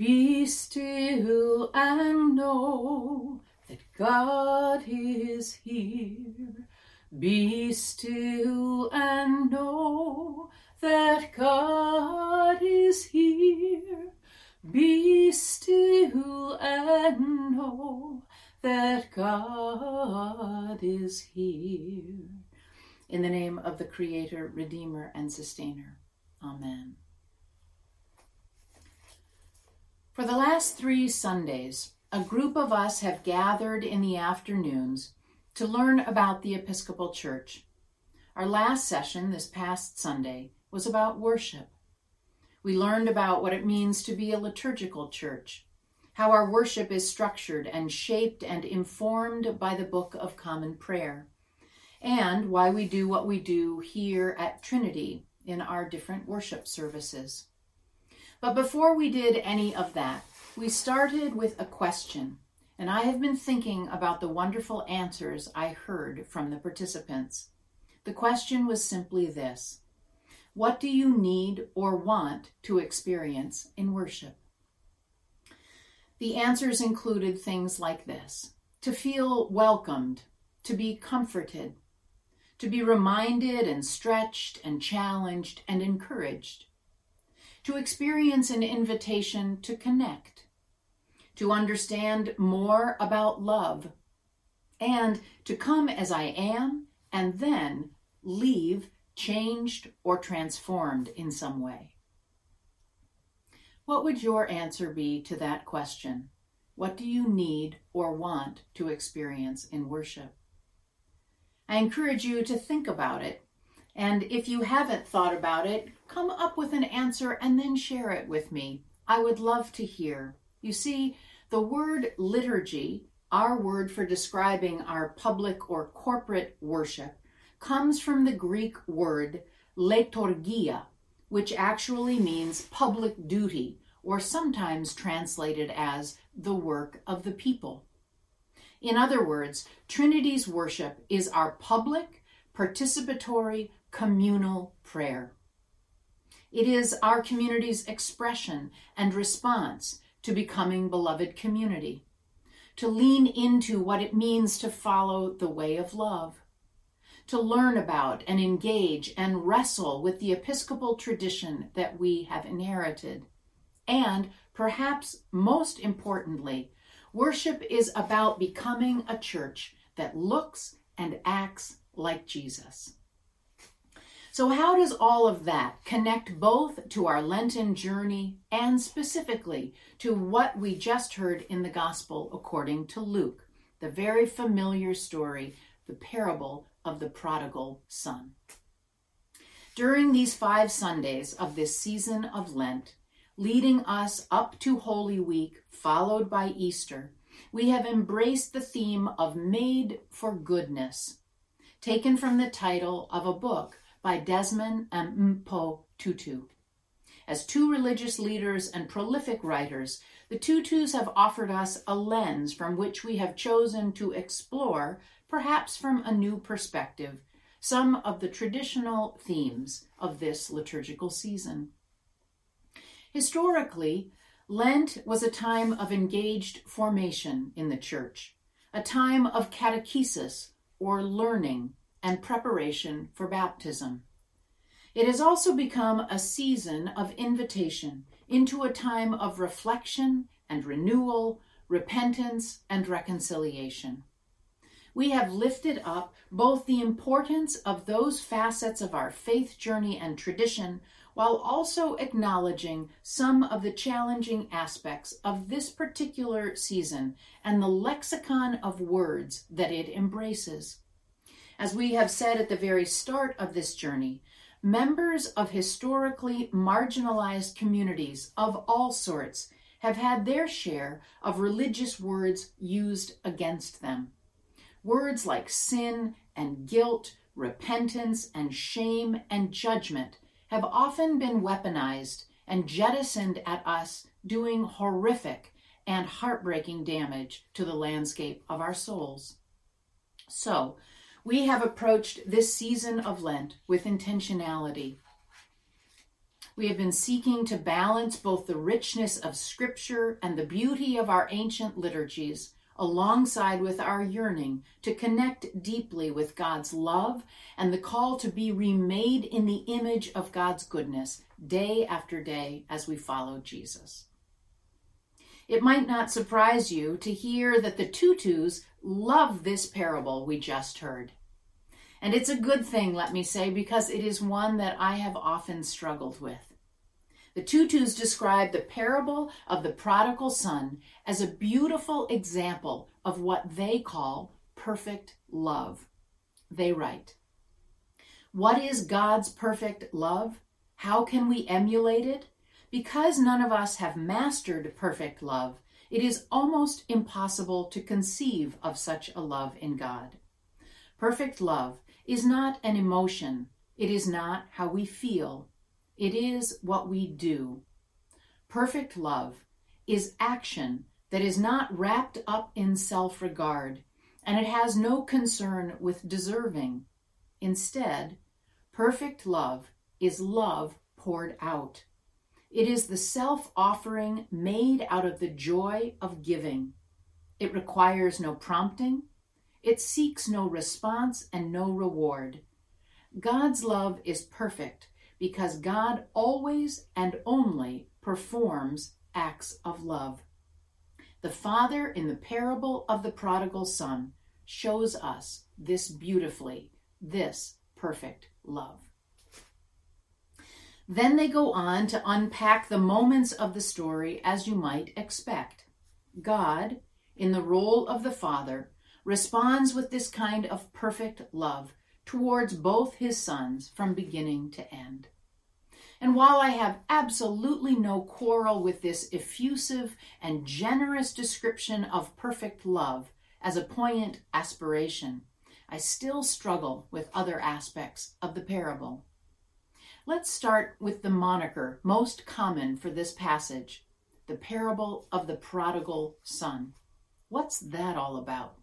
Be still and know that God is here. Be still and know that God is here. Be still and know that God is here. In the name of the Creator, Redeemer, and Sustainer. Amen. For the last three Sundays, a group of us have gathered in the afternoons to learn about the Episcopal Church. Our last session this past Sunday was about worship. We learned about what it means to be a liturgical church, how our worship is structured and shaped and informed by the Book of Common Prayer, and why we do what we do here at Trinity in our different worship services. But before we did any of that, we started with a question, and I have been thinking about the wonderful answers I heard from the participants. The question was simply this What do you need or want to experience in worship? The answers included things like this to feel welcomed, to be comforted, to be reminded and stretched and challenged and encouraged, to experience an invitation to connect, to understand more about love, and to come as I am and then leave changed or transformed in some way. What would your answer be to that question? What do you need or want to experience in worship? I encourage you to think about it. And if you haven't thought about it, come up with an answer and then share it with me. I would love to hear. You see, the word liturgy, our word for describing our public or corporate worship, comes from the Greek word liturgia, which actually means public duty, or sometimes translated as the work of the people. In other words, Trinity's worship is our public, participatory, communal prayer. It is our community's expression and response to becoming beloved community, to lean into what it means to follow the way of love, to learn about and engage and wrestle with the Episcopal tradition that we have inherited, and perhaps most importantly, worship is about becoming a church that looks and acts like Jesus. So, how does all of that connect both to our Lenten journey and specifically to what we just heard in the Gospel according to Luke, the very familiar story, the parable of the prodigal son. During these five Sundays of this season of Lent, leading us up to Holy Week, followed by Easter, we have embraced the theme of Made for Goodness, taken from the title of a book by Desmond and Mpho Tutu. As two religious leaders and prolific writers, the Tutus have offered us a lens from which we have chosen to explore perhaps from a new perspective, some of the traditional themes of this liturgical season. Historically, Lent was a time of engaged formation in the church, a time of catechesis or learning and preparation for baptism. It has also become a season of invitation into a time of reflection and renewal, repentance and reconciliation we have lifted up both the importance of those facets of our faith journey and tradition while also acknowledging some of the challenging aspects of this particular season and the lexicon of words that it embraces. As we have said at the very start of this journey, members of historically marginalized communities of all sorts have had their share of religious words used against them. Words like sin and guilt, repentance and shame and judgment have often been weaponized and jettisoned at us, doing horrific and heartbreaking damage to the landscape of our souls. So, we have approached this season of Lent with intentionality. we have been seeking to balance both the richness of Scripture and the beauty of our ancient liturgies alongside with our yearning to connect deeply with God's love and the call to be remade in the image of God's goodness day after day as we follow Jesus. It might not surprise you to hear that the Tutus love this parable we just heard. And it's a good thing, let me say, because it is one that I have often struggled with. The Tutus describe the parable of the prodigal son as a beautiful example of what they call perfect love. They write, What is God's perfect love? How can we emulate it? Because none of us have mastered perfect love, it is almost impossible to conceive of such a love in God. Perfect love is not an emotion, it is not how we feel, it is what we do. Perfect love is action that is not wrapped up in self regard, and it has no concern with deserving. Instead, perfect love is love poured out. It is the self offering made out of the joy of giving. It requires no prompting, it seeks no response and no reward. God's love is perfect because God always and only performs acts of love. The father in the parable of the prodigal son shows us this beautifully, this perfect love. Then they go on to unpack the moments of the story as you might expect. God, in the role of the father, responds with this kind of perfect love towards both his sons from beginning to end. And while I have absolutely no quarrel with this effusive and generous description of perfect love as a poignant aspiration, I still struggle with other aspects of the parable. Let's start with the moniker most common for this passage the parable of the prodigal son. What's that all about?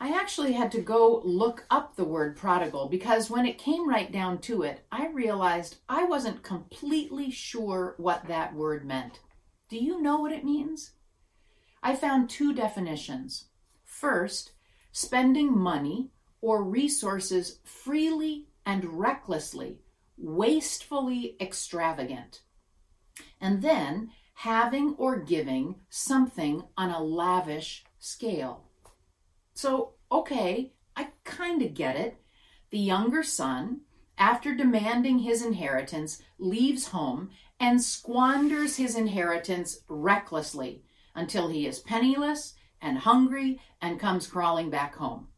I actually had to go look up the word prodigal because when it came right down to it, I realized I wasn't completely sure what that word meant. Do you know what it means? I found two definitions. First, spending money or resources freely and recklessly, wastefully extravagant. And then, having or giving something on a lavish scale. So, okay, I kind of get it. The younger son, after demanding his inheritance, leaves home and squanders his inheritance recklessly until he is penniless and hungry and comes crawling back home.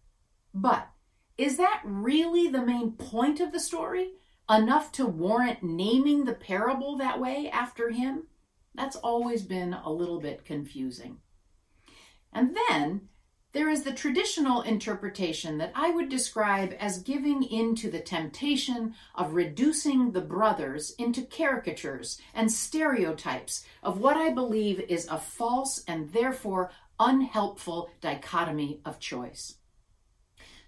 But is that really the main point of the story? Enough to warrant naming the parable that way after him? That's always been a little bit confusing. And then there is the traditional interpretation that I would describe as giving in to the temptation of reducing the brothers into caricatures and stereotypes of what I believe is a false and therefore unhelpful dichotomy of choice.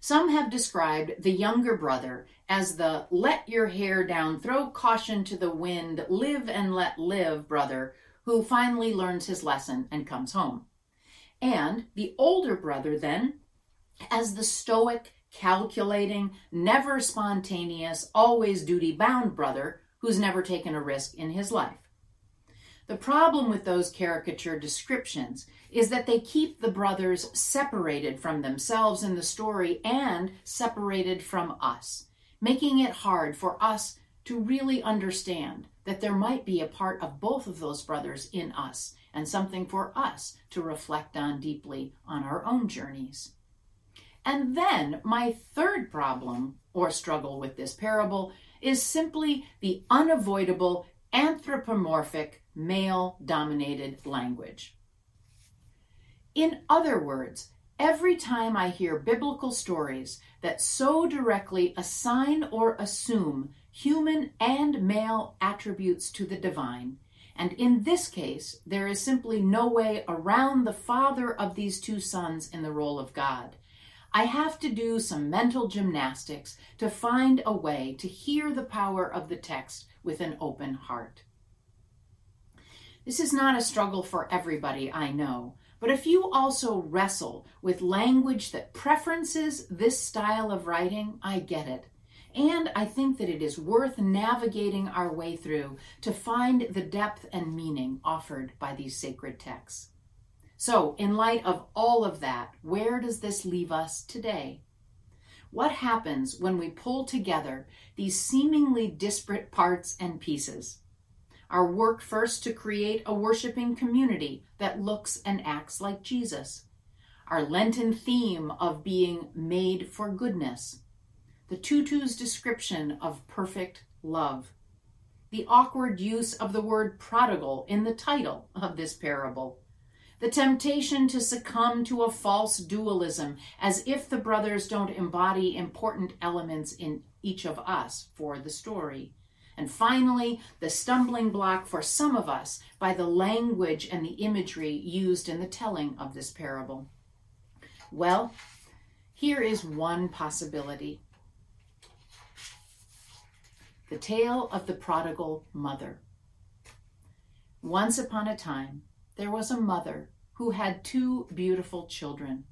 Some have described the younger brother as the let your hair down, throw caution to the wind, live and let live brother who finally learns his lesson and comes home and the older brother then as the stoic, calculating, never spontaneous, always duty bound brother who's never taken a risk in his life. The problem with those caricature descriptions is that they keep the brothers separated from themselves in the story and separated from us, making it hard for us to really understand that there might be a part of both of those brothers in us and something for us to reflect on deeply on our own journeys. And then my third problem or struggle with this parable is simply the unavoidable anthropomorphic male dominated language. In other words, every time I hear biblical stories that so directly assign or assume human and male attributes to the divine, and in this case, there is simply no way around the father of these two sons in the role of God. I have to do some mental gymnastics to find a way to hear the power of the text with an open heart. This is not a struggle for everybody, I know, but if you also wrestle with language that preferences this style of writing, I get it. And I think that it is worth navigating our way through to find the depth and meaning offered by these sacred texts. So, in light of all of that, where does this leave us today? What happens when we pull together these seemingly disparate parts and pieces? Our work first to create a worshiping community that looks and acts like Jesus. Our Lenten theme of being made for goodness. The Tutu's description of perfect love. The awkward use of the word prodigal in the title of this parable. The temptation to succumb to a false dualism as if the brothers don't embody important elements in each of us for the story and finally, the stumbling block for some of us by the language and the imagery used in the telling of this parable. Well, here is one possibility the tale of the prodigal mother. Once upon a time, there was a mother who had two beautiful children.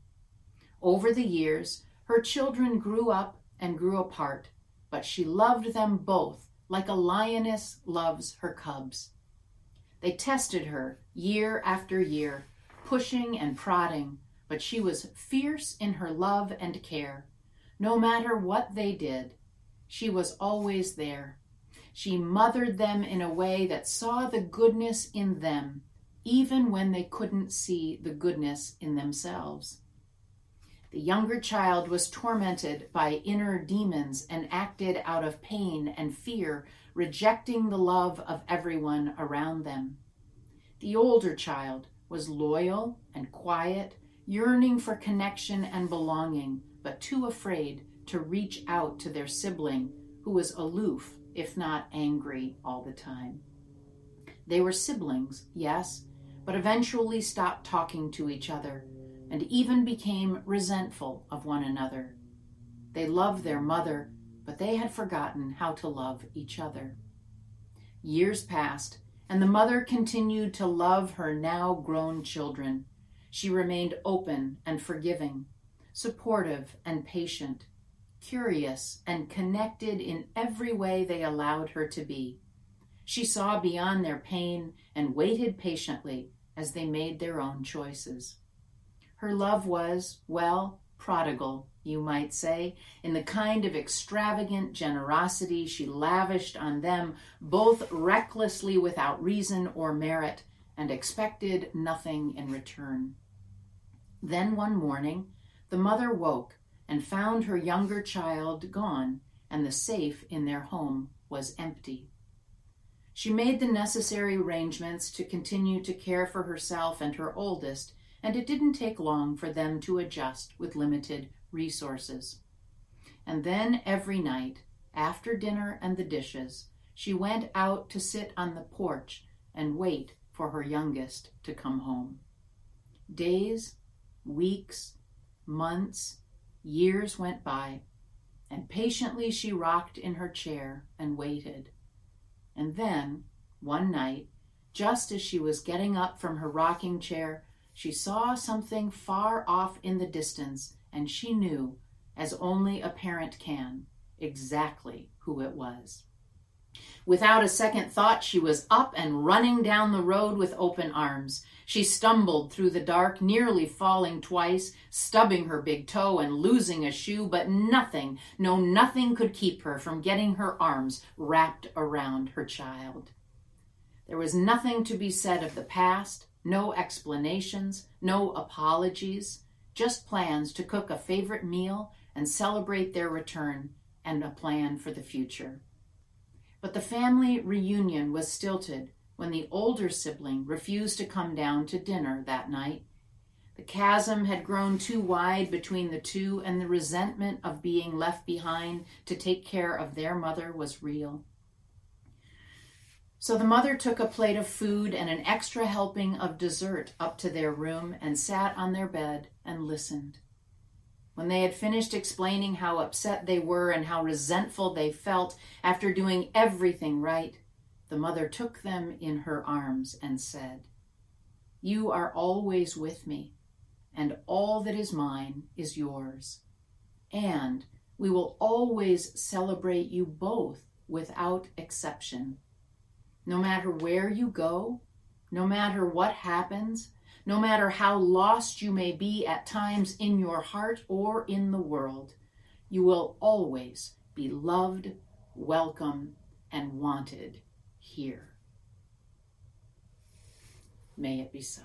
Over the years, her children grew up and grew apart, but she loved them both like a lioness loves her cubs. They tested her year after year, pushing and prodding, but she was fierce in her love and care. No matter what they did, she was always there. She mothered them in a way that saw the goodness in them, even when they couldn't see the goodness in themselves. The younger child was tormented by inner demons and acted out of pain and fear, rejecting the love of everyone around them. The older child was loyal and quiet, yearning for connection and belonging, but too afraid to reach out to their sibling, who was aloof, if not angry, all the time. They were siblings, yes, but eventually stopped talking to each other and even became resentful of one another. They loved their mother, but they had forgotten how to love each other. Years passed, and the mother continued to love her now grown children. She remained open and forgiving, supportive and patient, curious and connected in every way they allowed her to be. She saw beyond their pain and waited patiently as they made their own choices. Her love was, well, prodigal, you might say, in the kind of extravagant generosity she lavished on them, both recklessly without reason or merit, and expected nothing in return. Then one morning, the mother woke and found her younger child gone, and the safe in their home was empty. She made the necessary arrangements to continue to care for herself and her oldest and it didn't take long for them to adjust with limited resources. And then every night, after dinner and the dishes, she went out to sit on the porch and wait for her youngest to come home. Days, weeks, months, years went by, and patiently she rocked in her chair and waited. And then, one night, just as she was getting up from her rocking chair, she saw something far off in the distance, and she knew, as only a parent can, exactly who it was. Without a second thought, she was up and running down the road with open arms. She stumbled through the dark, nearly falling twice, stubbing her big toe and losing a shoe, but nothing, no, nothing could keep her from getting her arms wrapped around her child. There was nothing to be said of the past, no explanations, no apologies, just plans to cook a favorite meal and celebrate their return and a plan for the future. But the family reunion was stilted when the older sibling refused to come down to dinner that night. The chasm had grown too wide between the two, and the resentment of being left behind to take care of their mother was real. So the mother took a plate of food and an extra helping of dessert up to their room and sat on their bed and listened. When they had finished explaining how upset they were and how resentful they felt after doing everything right, the mother took them in her arms and said, You are always with me, and all that is mine is yours. And we will always celebrate you both without exception. No matter where you go, no matter what happens, no matter how lost you may be at times in your heart or in the world, you will always be loved, welcome, and wanted here. May it be so.